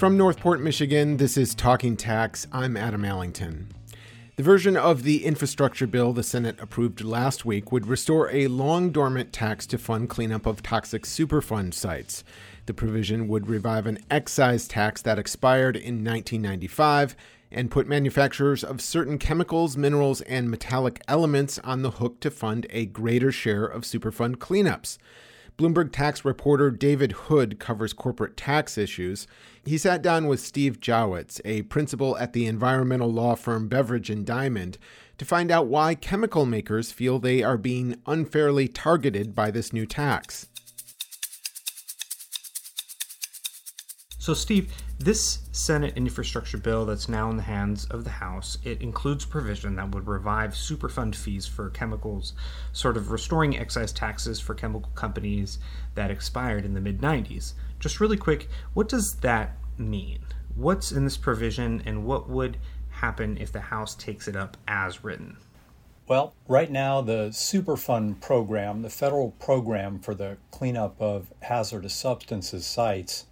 From Northport, Michigan, this is Talking Tax. I'm Adam Allington. The version of the infrastructure bill the Senate approved last week would restore a long dormant tax to fund cleanup of toxic Superfund sites. The provision would revive an excise tax that expired in 1995 and put manufacturers of certain chemicals, minerals, and metallic elements on the hook to fund a greater share of Superfund cleanups. Bloomberg tax reporter David Hood covers corporate tax issues. He sat down with Steve Jawetz, a principal at the environmental law firm Beveridge and Diamond, to find out why chemical makers feel they are being unfairly targeted by this new tax. So, Steve, this Senate infrastructure bill that's now in the hands of the House, it includes provision that would revive Superfund fees for chemicals, sort of restoring excise taxes for chemical companies that expired in the mid 90s. Just really quick, what does that mean? What's in this provision and what would happen if the House takes it up as written? Well, right now, the Superfund program, the federal program for the cleanup of hazardous substances sites,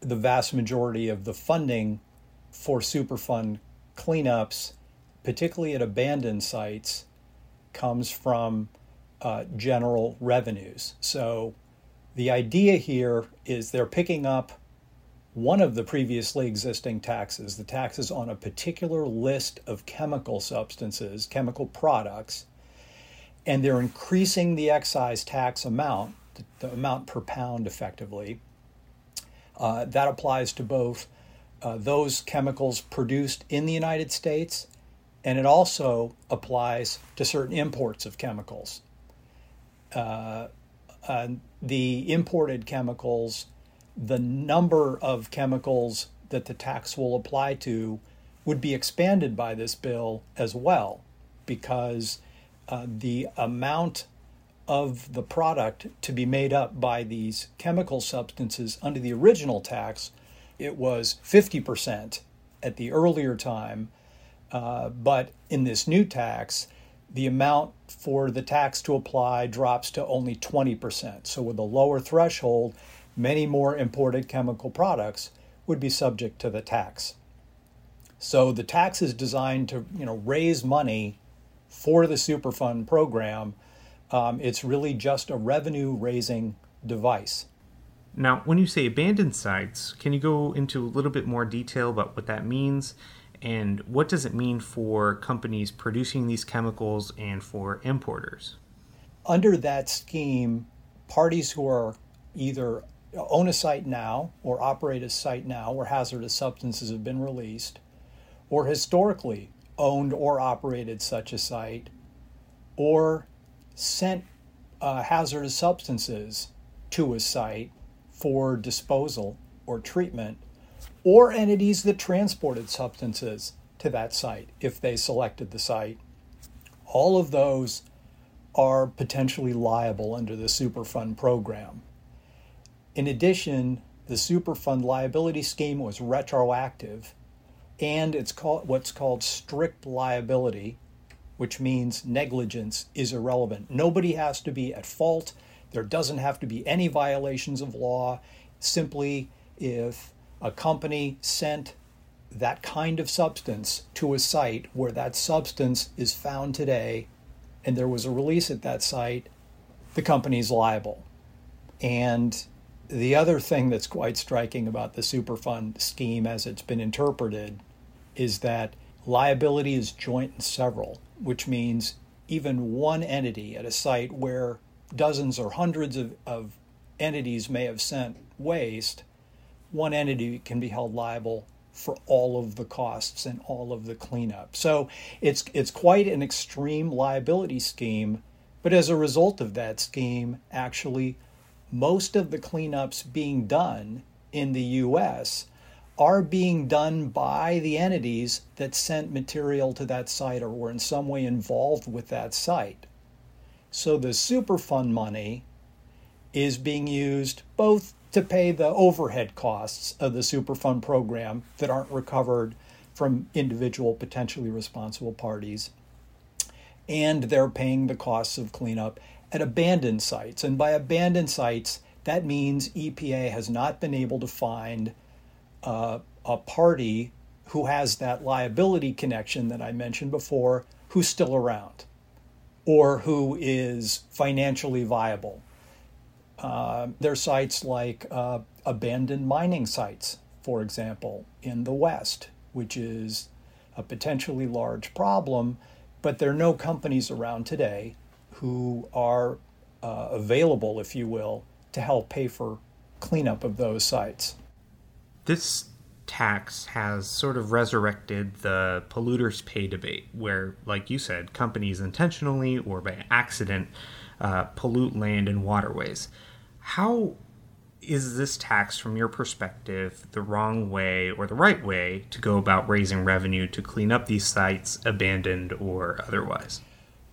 the vast majority of the funding for Superfund cleanups, particularly at abandoned sites, comes from uh, general revenues. So the idea here is they're picking up one of the previously existing taxes, the taxes on a particular list of chemical substances, chemical products, and they're increasing the excise tax amount, the amount per pound effectively, uh, that applies to both uh, those chemicals produced in the United States, and it also applies to certain imports of chemicals. Uh, the imported chemicals, the number of chemicals that the tax will apply to would be expanded by this bill as well, because uh, the amount of the product to be made up by these chemical substances under the original tax, it was 50% at the earlier time. Uh, but in this new tax, the amount for the tax to apply drops to only 20%. So, with a lower threshold, many more imported chemical products would be subject to the tax. So, the tax is designed to you know, raise money for the Superfund program um, it's really just a revenue raising device. Now, when you say abandoned sites, can you go into a little bit more detail about what that means? And what does it mean for companies producing these chemicals and for importers? Under that scheme, parties who are either own a site now or operate a site now where hazardous substances have been released, or historically owned or operated such a site, or sent uh, hazardous substances to a site for disposal or treatment, or entities that transported substances to that site if they selected the site. All of those are potentially liable under the Superfund program. In addition, the Superfund liability scheme was retroactive and it's called what's called strict liability which means negligence is irrelevant. Nobody has to be at fault. There doesn't have to be any violations of law. Simply, if a company sent that kind of substance to a site where that substance is found today and there was a release at that site, the company is liable. And the other thing that's quite striking about the Superfund scheme as it's been interpreted is that liability is joint and several which means even one entity at a site where dozens or hundreds of, of entities may have sent waste, one entity can be held liable for all of the costs and all of the cleanup. So it's it's quite an extreme liability scheme, but as a result of that scheme, actually most of the cleanups being done in the US are being done by the entities that sent material to that site or were in some way involved with that site. So the Superfund money is being used both to pay the overhead costs of the Superfund program that aren't recovered from individual potentially responsible parties, and they're paying the costs of cleanup at abandoned sites. And by abandoned sites, that means EPA has not been able to find uh, a party who has that liability connection that I mentioned before who's still around or who is financially viable. Uh, there are sites like uh, abandoned mining sites, for example, in the West, which is a potentially large problem, but there are no companies around today who are uh, available, if you will, to help pay for cleanup of those sites. This tax has sort of resurrected the polluters pay debate, where, like you said, companies intentionally or by accident uh, pollute land and waterways. How is this tax, from your perspective, the wrong way or the right way to go about raising revenue to clean up these sites, abandoned or otherwise?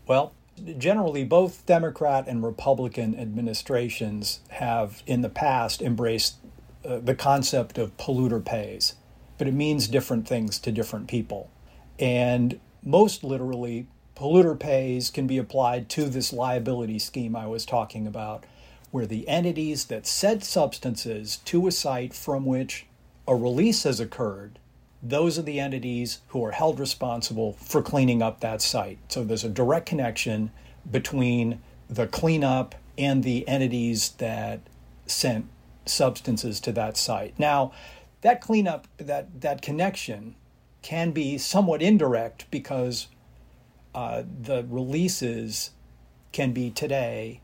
Well, generally, both Democrat and Republican administrations have in the past embraced uh, the concept of polluter pays, but it means different things to different people. And most literally, polluter pays can be applied to this liability scheme I was talking about, where the entities that sent substances to a site from which a release has occurred, those are the entities who are held responsible for cleaning up that site. So there's a direct connection between the cleanup and the entities that sent substances to that site. Now, that cleanup, that, that connection can be somewhat indirect because uh, the releases can be today,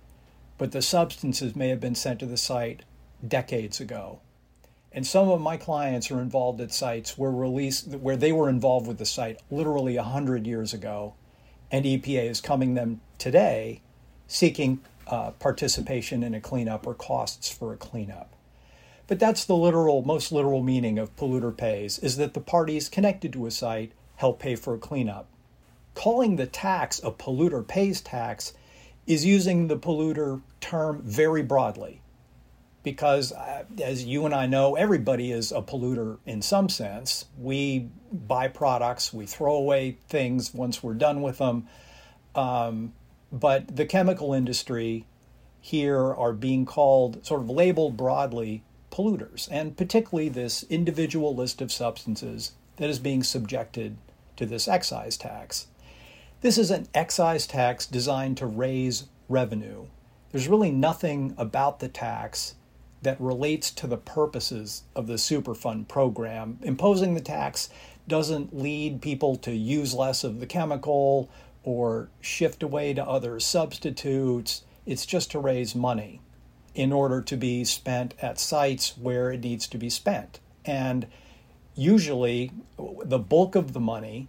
but the substances may have been sent to the site decades ago. And some of my clients are involved at sites where release where they were involved with the site literally 100 years ago, and EPA is coming them today seeking uh, participation in a cleanup or costs for a cleanup. But that's the literal, most literal meaning of polluter pays, is that the parties connected to a site help pay for a cleanup. Calling the tax a polluter pays tax is using the polluter term very broadly. Because, uh, as you and I know, everybody is a polluter in some sense. We buy products, we throw away things once we're done with them. Um, but the chemical industry here are being called, sort of labeled broadly, polluters, and particularly this individual list of substances that is being subjected to this excise tax. This is an excise tax designed to raise revenue. There's really nothing about the tax that relates to the purposes of the Superfund program. Imposing the tax doesn't lead people to use less of the chemical or shift away to other substitutes. It's just to raise money in order to be spent at sites where it needs to be spent. And usually, the bulk of the money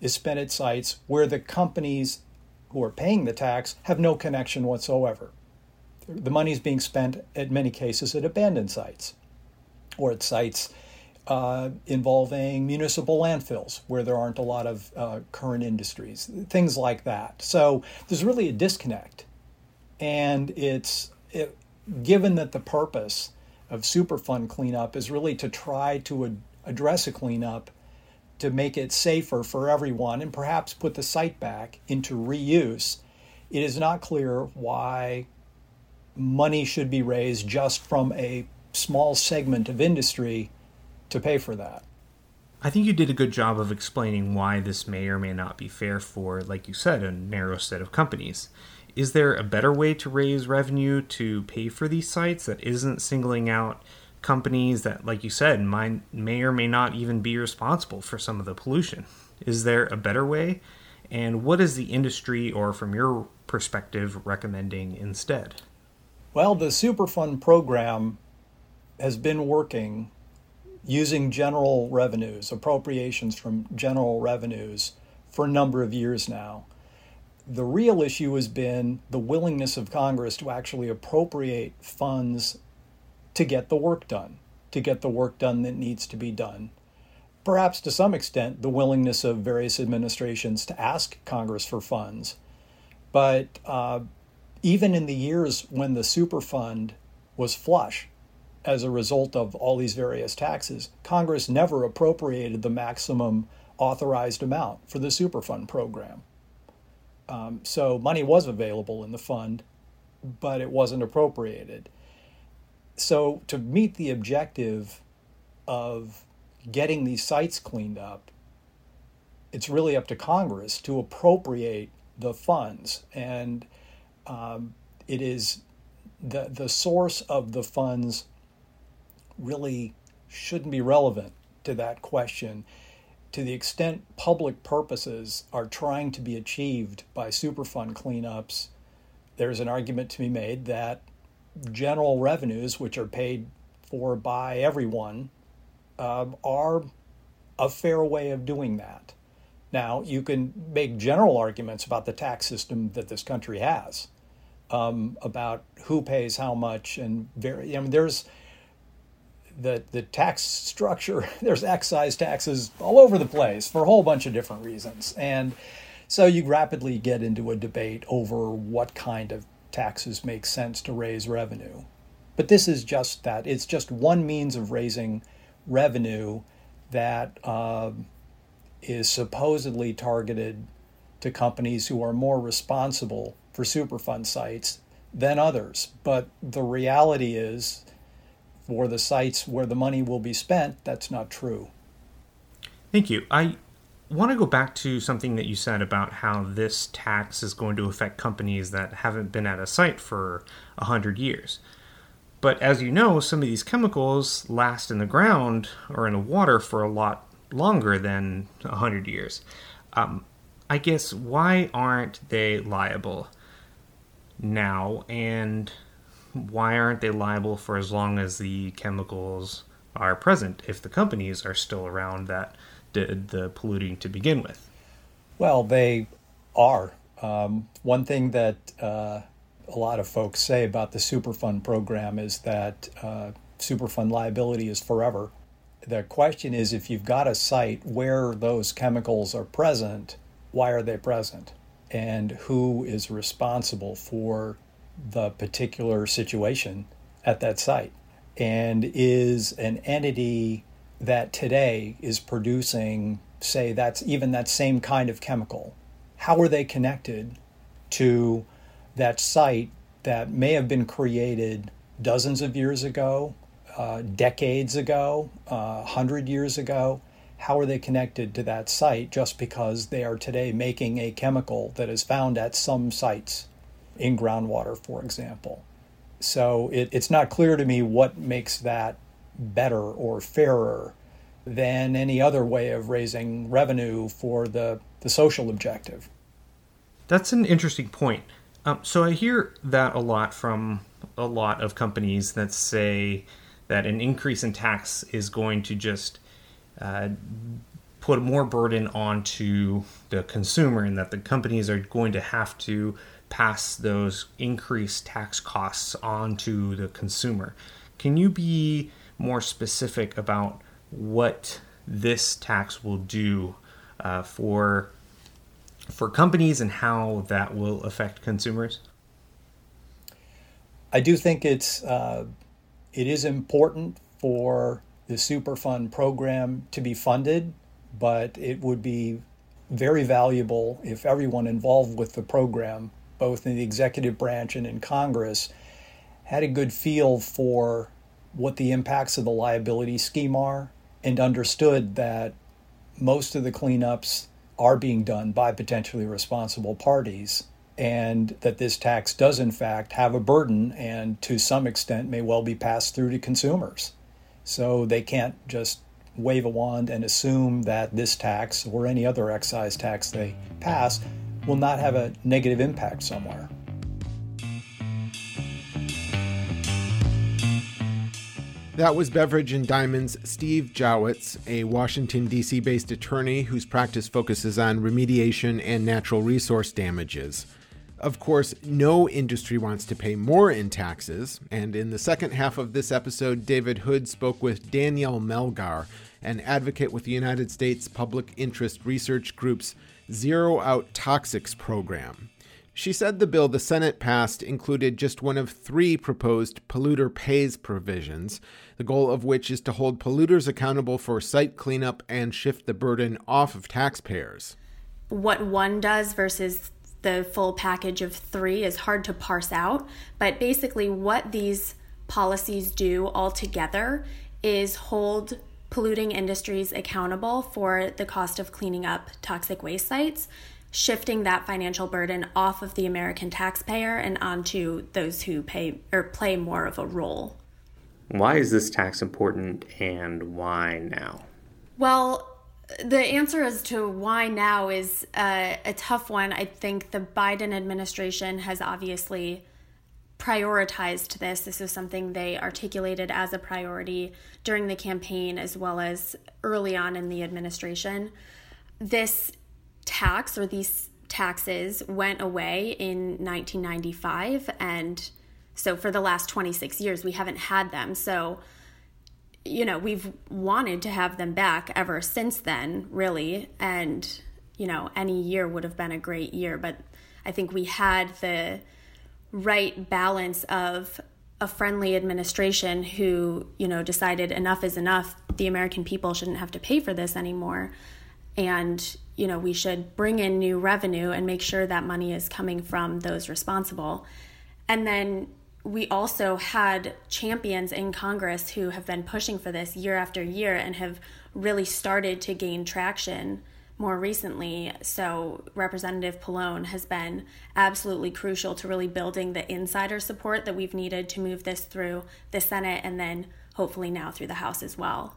is spent at sites where the companies who are paying the tax have no connection whatsoever. The money is being spent, in many cases, at abandoned sites or at sites uh, involving municipal landfills where there aren't a lot of uh, current industries, things like that. So there's really a disconnect. And it's, it, given that the purpose of Superfund cleanup is really to try to ad- address a cleanup to make it safer for everyone and perhaps put the site back into reuse, it is not clear why money should be raised just from a small segment of industry to pay for that. I think you did a good job of explaining why this may or may not be fair for, like you said, a narrow set of companies. Is there a better way to raise revenue to pay for these sites that isn't singling out companies that, like you said, might, may or may not even be responsible for some of the pollution? Is there a better way? And what is the industry, or from your perspective, recommending instead? Well, the Superfund program has been working using general revenues, appropriations from general revenues, for a number of years now. The real issue has been the willingness of Congress to actually appropriate funds to get the work done, to get the work done that needs to be done. Perhaps to some extent, the willingness of various administrations to ask Congress for funds. But uh, even in the years when the Superfund was flush as a result of all these various taxes, Congress never appropriated the maximum authorized amount for the Superfund program. Um, so money was available in the fund, but it wasn't appropriated. So to meet the objective of getting these sites cleaned up, it's really up to Congress to appropriate the funds. And um, it is the, the source of the funds really shouldn't be relevant to that question. To the extent public purposes are trying to be achieved by Superfund cleanups, there's an argument to be made that general revenues, which are paid for by everyone, uh, are a fair way of doing that. Now, you can make general arguments about the tax system that this country has, um, about who pays how much, and very. I mean, there's the the tax structure. There's excise taxes all over the place for a whole bunch of different reasons, and so you rapidly get into a debate over what kind of taxes make sense to raise revenue. But this is just that. It's just one means of raising revenue that uh, is supposedly targeted to companies who are more responsible for Superfund sites than others. But the reality is, for the sites where the money will be spent, that's not true. Thank you. I want to go back to something that you said about how this tax is going to affect companies that haven't been at a site for 100 years. But as you know, some of these chemicals last in the ground or in the water for a lot longer than 100 years. Um, I guess why aren't they liable now? And why aren't they liable for as long as the chemicals are present if the companies are still around that did the polluting to begin with? Well, they are. Um, one thing that uh, a lot of folks say about the Superfund program is that uh, Superfund liability is forever. The question is if you've got a site where those chemicals are present, why are they present? And who is responsible for the particular situation at that site? And is an entity that today is producing, say, that's even that same kind of chemical, how are they connected to that site that may have been created dozens of years ago, uh, decades ago, uh, 100 years ago? How are they connected to that site just because they are today making a chemical that is found at some sites in groundwater, for example? So it, it's not clear to me what makes that better or fairer than any other way of raising revenue for the, the social objective. That's an interesting point. Um, so I hear that a lot from a lot of companies that say that an increase in tax is going to just uh, put more burden onto the consumer and that the companies are going to have to pass those increased tax costs on to the consumer. Can you be more specific about what this tax will do uh, for for companies and how that will affect consumers? I do think it's uh, it is important for the Superfund program to be funded, but it would be very valuable if everyone involved with the program, both in the executive branch and in Congress, had a good feel for what the impacts of the liability scheme are and understood that most of the cleanups are being done by potentially responsible parties and that this tax does in fact have a burden and to some extent may well be passed through to consumers. So they can't just wave a wand and assume that this tax or any other excise tax they pass will not have a negative impact somewhere. That was Beveridge and Diamond's Steve Jawetz, a Washington, D.C. based attorney whose practice focuses on remediation and natural resource damages. Of course, no industry wants to pay more in taxes, and in the second half of this episode, David Hood spoke with Danielle Melgar, an advocate with the United States Public Interest Research Group's Zero Out Toxics program. She said the bill the Senate passed included just one of three proposed polluter pays provisions, the goal of which is to hold polluters accountable for site cleanup and shift the burden off of taxpayers. What one does versus the full package of three is hard to parse out, but basically, what these policies do altogether is hold polluting industries accountable for the cost of cleaning up toxic waste sites, shifting that financial burden off of the American taxpayer and onto those who pay or play more of a role. Why is this tax important and why now? Well, the answer as to why now is uh, a tough one. I think the Biden administration has obviously prioritized this. This is something they articulated as a priority during the campaign as well as early on in the administration. This tax or these taxes went away in 1995 and so for the last 26 years we haven't had them. So you know, we've wanted to have them back ever since then, really. And, you know, any year would have been a great year. But I think we had the right balance of a friendly administration who, you know, decided enough is enough. The American people shouldn't have to pay for this anymore. And, you know, we should bring in new revenue and make sure that money is coming from those responsible. And then we also had champions in Congress who have been pushing for this year after year and have really started to gain traction more recently. So, Representative Pallone has been absolutely crucial to really building the insider support that we've needed to move this through the Senate and then hopefully now through the House as well.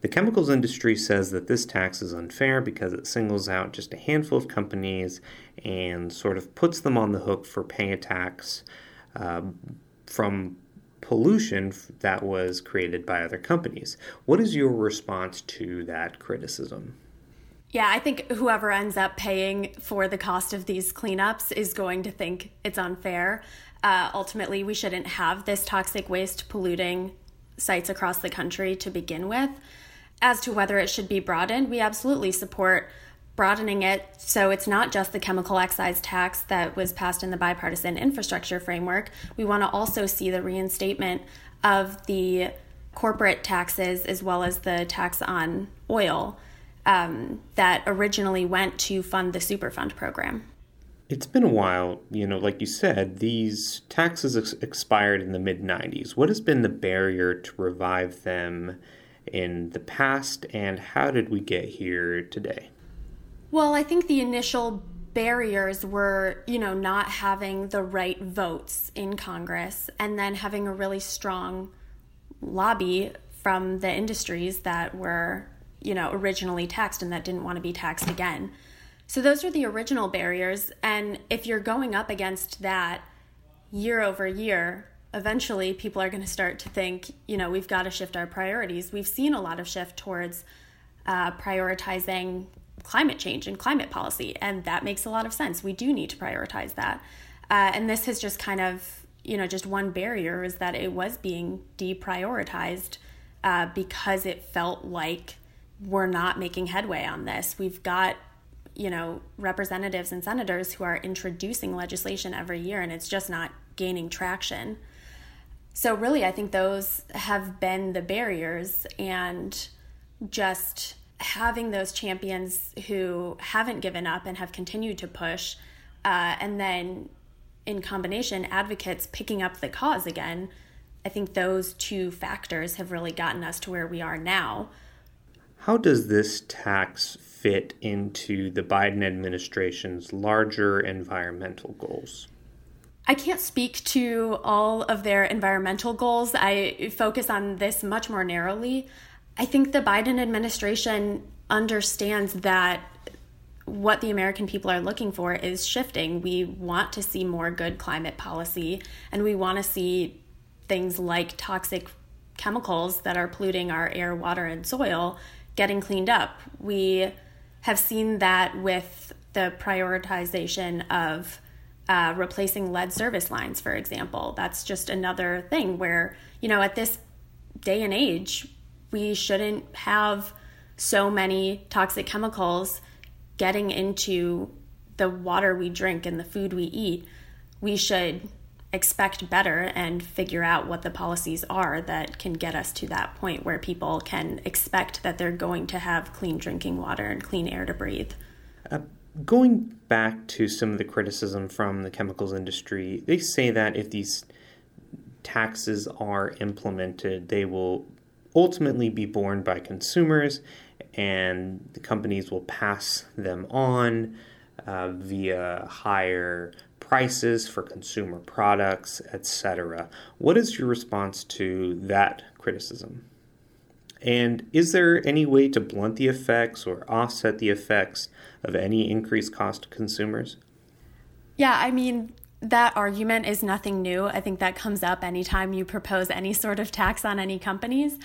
The chemicals industry says that this tax is unfair because it singles out just a handful of companies and sort of puts them on the hook for paying a tax uh, from pollution that was created by other companies. What is your response to that criticism? Yeah, I think whoever ends up paying for the cost of these cleanups is going to think it's unfair. Uh, ultimately, we shouldn't have this toxic waste polluting sites across the country to begin with. As to whether it should be broadened, we absolutely support broadening it so it's not just the chemical excise tax that was passed in the bipartisan infrastructure framework. We want to also see the reinstatement of the corporate taxes as well as the tax on oil um, that originally went to fund the Superfund program. It's been a while, you know, like you said, these taxes ex- expired in the mid 90s. What has been the barrier to revive them in the past, and how did we get here today? Well, I think the initial barriers were, you know, not having the right votes in Congress and then having a really strong lobby from the industries that were, you know, originally taxed and that didn't want to be taxed again. So those are the original barriers. And if you're going up against that year over year, eventually people are going to start to think, you know, we've got to shift our priorities. We've seen a lot of shift towards uh, prioritizing climate change and climate policy, and that makes a lot of sense. We do need to prioritize that. Uh, and this has just kind of, you know, just one barrier is that it was being deprioritized uh, because it felt like we're not making headway on this. We've got, you know, representatives and senators who are introducing legislation every year, and it's just not gaining traction. So, really, I think those have been the barriers, and just having those champions who haven't given up and have continued to push, uh, and then in combination, advocates picking up the cause again, I think those two factors have really gotten us to where we are now. How does this tax fit into the Biden administration's larger environmental goals? I can't speak to all of their environmental goals. I focus on this much more narrowly. I think the Biden administration understands that what the American people are looking for is shifting. We want to see more good climate policy, and we want to see things like toxic chemicals that are polluting our air, water, and soil getting cleaned up. We have seen that with the prioritization of uh, replacing lead service lines, for example. That's just another thing where, you know, at this day and age, we shouldn't have so many toxic chemicals getting into the water we drink and the food we eat. We should expect better and figure out what the policies are that can get us to that point where people can expect that they're going to have clean drinking water and clean air to breathe. Uh, going back to some of the criticism from the chemicals industry, they say that if these taxes are implemented, they will ultimately be borne by consumers, and the companies will pass them on uh, via higher prices for consumer products, etc. What is your response to that criticism? And is there any way to blunt the effects or offset the effects of any increased cost to consumers? Yeah, I mean, that argument is nothing new. I think that comes up anytime you propose any sort of tax on any companies.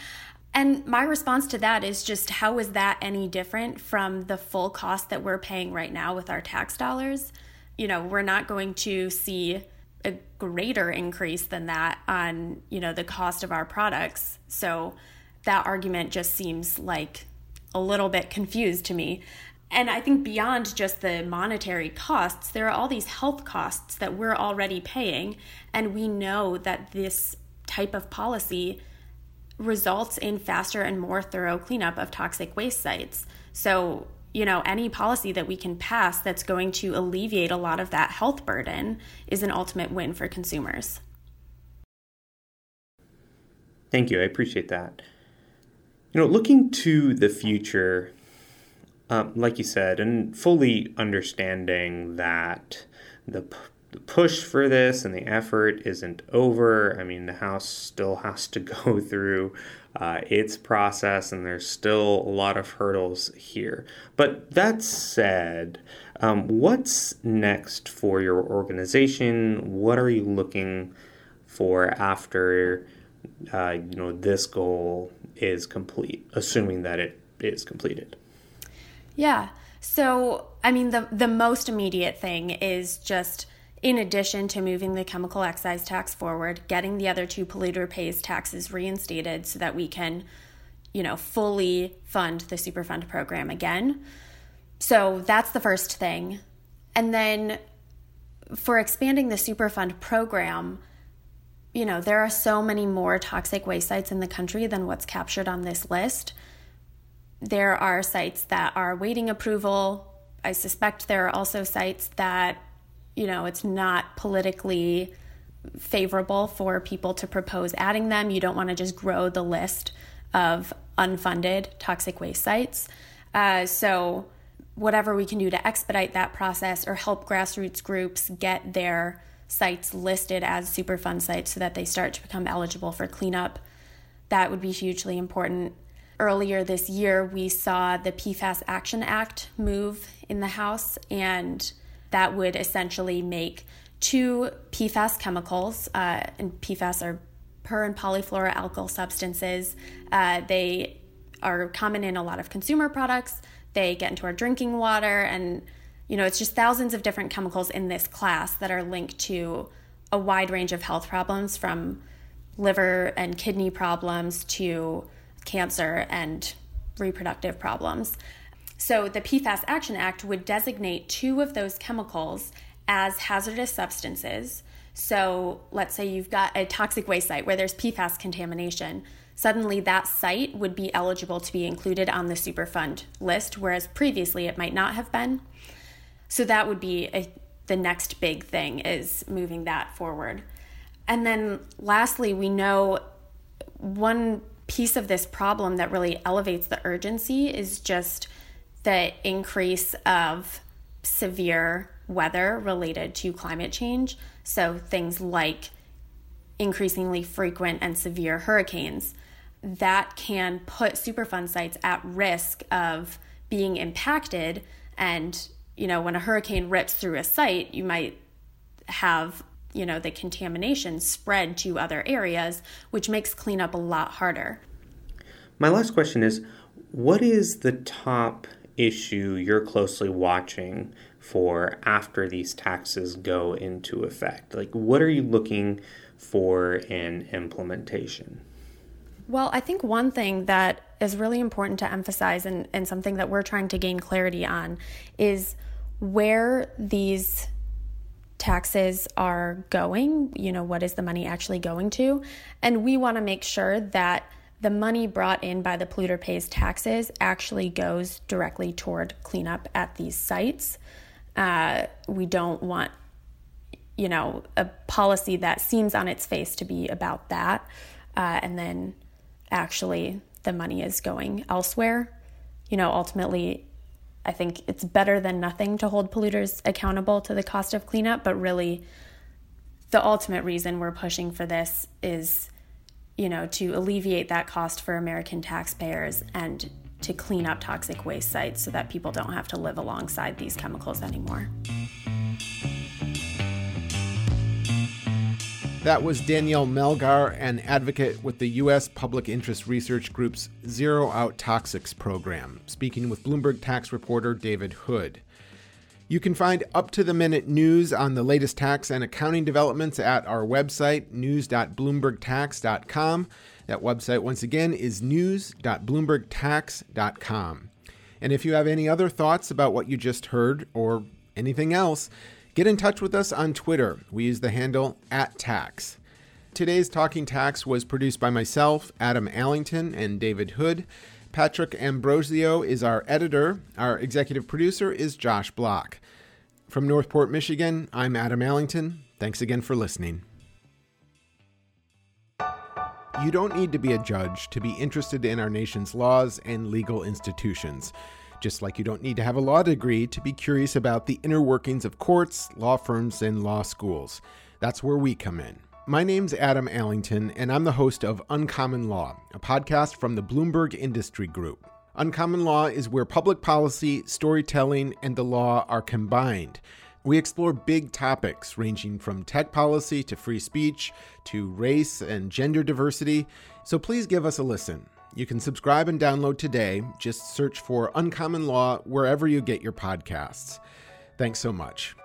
And my response to that is just how is that any different from the full cost that we're paying right now with our tax dollars? You know, we're not going to see a greater increase than that on, you know, the cost of our products. So that argument just seems like a little bit confused to me. And I think beyond just the monetary costs, there are all these health costs that we're already paying. And we know that this type of policy results in faster and more thorough cleanup of toxic waste sites. So, you know, any policy that we can pass that's going to alleviate a lot of that health burden is an ultimate win for consumers. Thank you. I appreciate that. You know, looking to the future, um, like you said, and fully understanding that the, p- the push for this and the effort isn't over. I mean, the House still has to go through uh, its process, and there's still a lot of hurdles here. But that said, um, what's next for your organization? What are you looking for after uh, you know this goal is complete, assuming that it is completed? Yeah. So, I mean, the the most immediate thing is just in addition to moving the chemical excise tax forward, getting the other two polluter pays taxes reinstated so that we can, you know, fully fund the Superfund program again. So that's the first thing. And then for expanding the Superfund program, you know, there are so many more toxic waste sites in the country than what's captured on this list there are sites that are waiting approval. I suspect there are also sites that, you know, it's not politically favorable for people to propose adding them. You don't want to just grow the list of unfunded toxic waste sites. Uh, so, whatever we can do to expedite that process or help grassroots groups get their sites listed as Superfund sites so that they start to become eligible for cleanup, that would be hugely important. Earlier this year, we saw the PFAS Action Act move in the House, and that would essentially make two PFAS chemicals, uh, and PFAS are per and polyfluoroalkyl substances. Uh, they are common in a lot of consumer products. They get into our drinking water, and you know, it's just thousands of different chemicals in this class that are linked to a wide range of health problems from liver and kidney problems to cancer and reproductive problems. So, the PFAS Action Act would designate two of those chemicals as hazardous substances. So, let's say you've got a toxic waste site where there's PFAS contamination. Suddenly, that site would be eligible to be included on the Superfund list, whereas previously it might not have been. So, that would be a, the next big thing is moving that forward. And then, lastly, we know one piece of this problem that really elevates the urgency is just the increase of severe weather related to climate change. So, things like increasingly frequent and severe hurricanes that can put Superfund sites at risk of being impacted. And, you know, when a hurricane rips through a site, you might have you know the contamination spread to other areas which makes cleanup a lot harder my last question is what is the top issue you're closely watching for after these taxes go into effect like what are you looking for in implementation well i think one thing that is really important to emphasize and, and something that we're trying to gain clarity on is where these taxes are going, you know, what is the money actually going to? And we want to make sure that the money brought in by the polluter pays taxes actually goes directly toward cleanup at these sites. Uh, we don't want, you know, a policy that seems on its face to be about that, uh, and then actually the money is going elsewhere. You know, ultimately, I think it's better than nothing to hold polluters accountable to the cost of cleanup, but really, the ultimate reason we're pushing for this is, you know, to alleviate that cost for American taxpayers and to clean up toxic waste sites so that people don't have to live alongside these chemicals anymore. That was Danielle Melgar, an advocate with the U.S. Public Interest Research Group's Zero Out Toxics program, speaking with Bloomberg tax reporter David Hood. You can find up to the minute news on the latest tax and accounting developments at our website, news.bloombergtax.com. That website, once again, is news.bloombergtax.com. And if you have any other thoughts about what you just heard or anything else, Get in touch with us on Twitter. We use the handle at tax. Today's Talking Tax was produced by myself, Adam Allington, and David Hood. Patrick Ambrosio is our editor. Our executive producer is Josh Block. From Northport, Michigan, I'm Adam Allington. Thanks again for listening. You don't need to be a judge to be interested in our nation's laws and legal institutions just like you don't need to have a law degree to be curious about the inner workings of courts, law firms, and law schools. That's where we come in. My name's Adam Allington, and I'm the host of Uncommon Law, a podcast from the Bloomberg Industry Group. Uncommon Law is where public policy, storytelling, and the law are combined. We explore big topics ranging from tech policy to free speech to race and gender diversity, so please give us a listen. You can subscribe and download today. Just search for Uncommon Law wherever you get your podcasts. Thanks so much.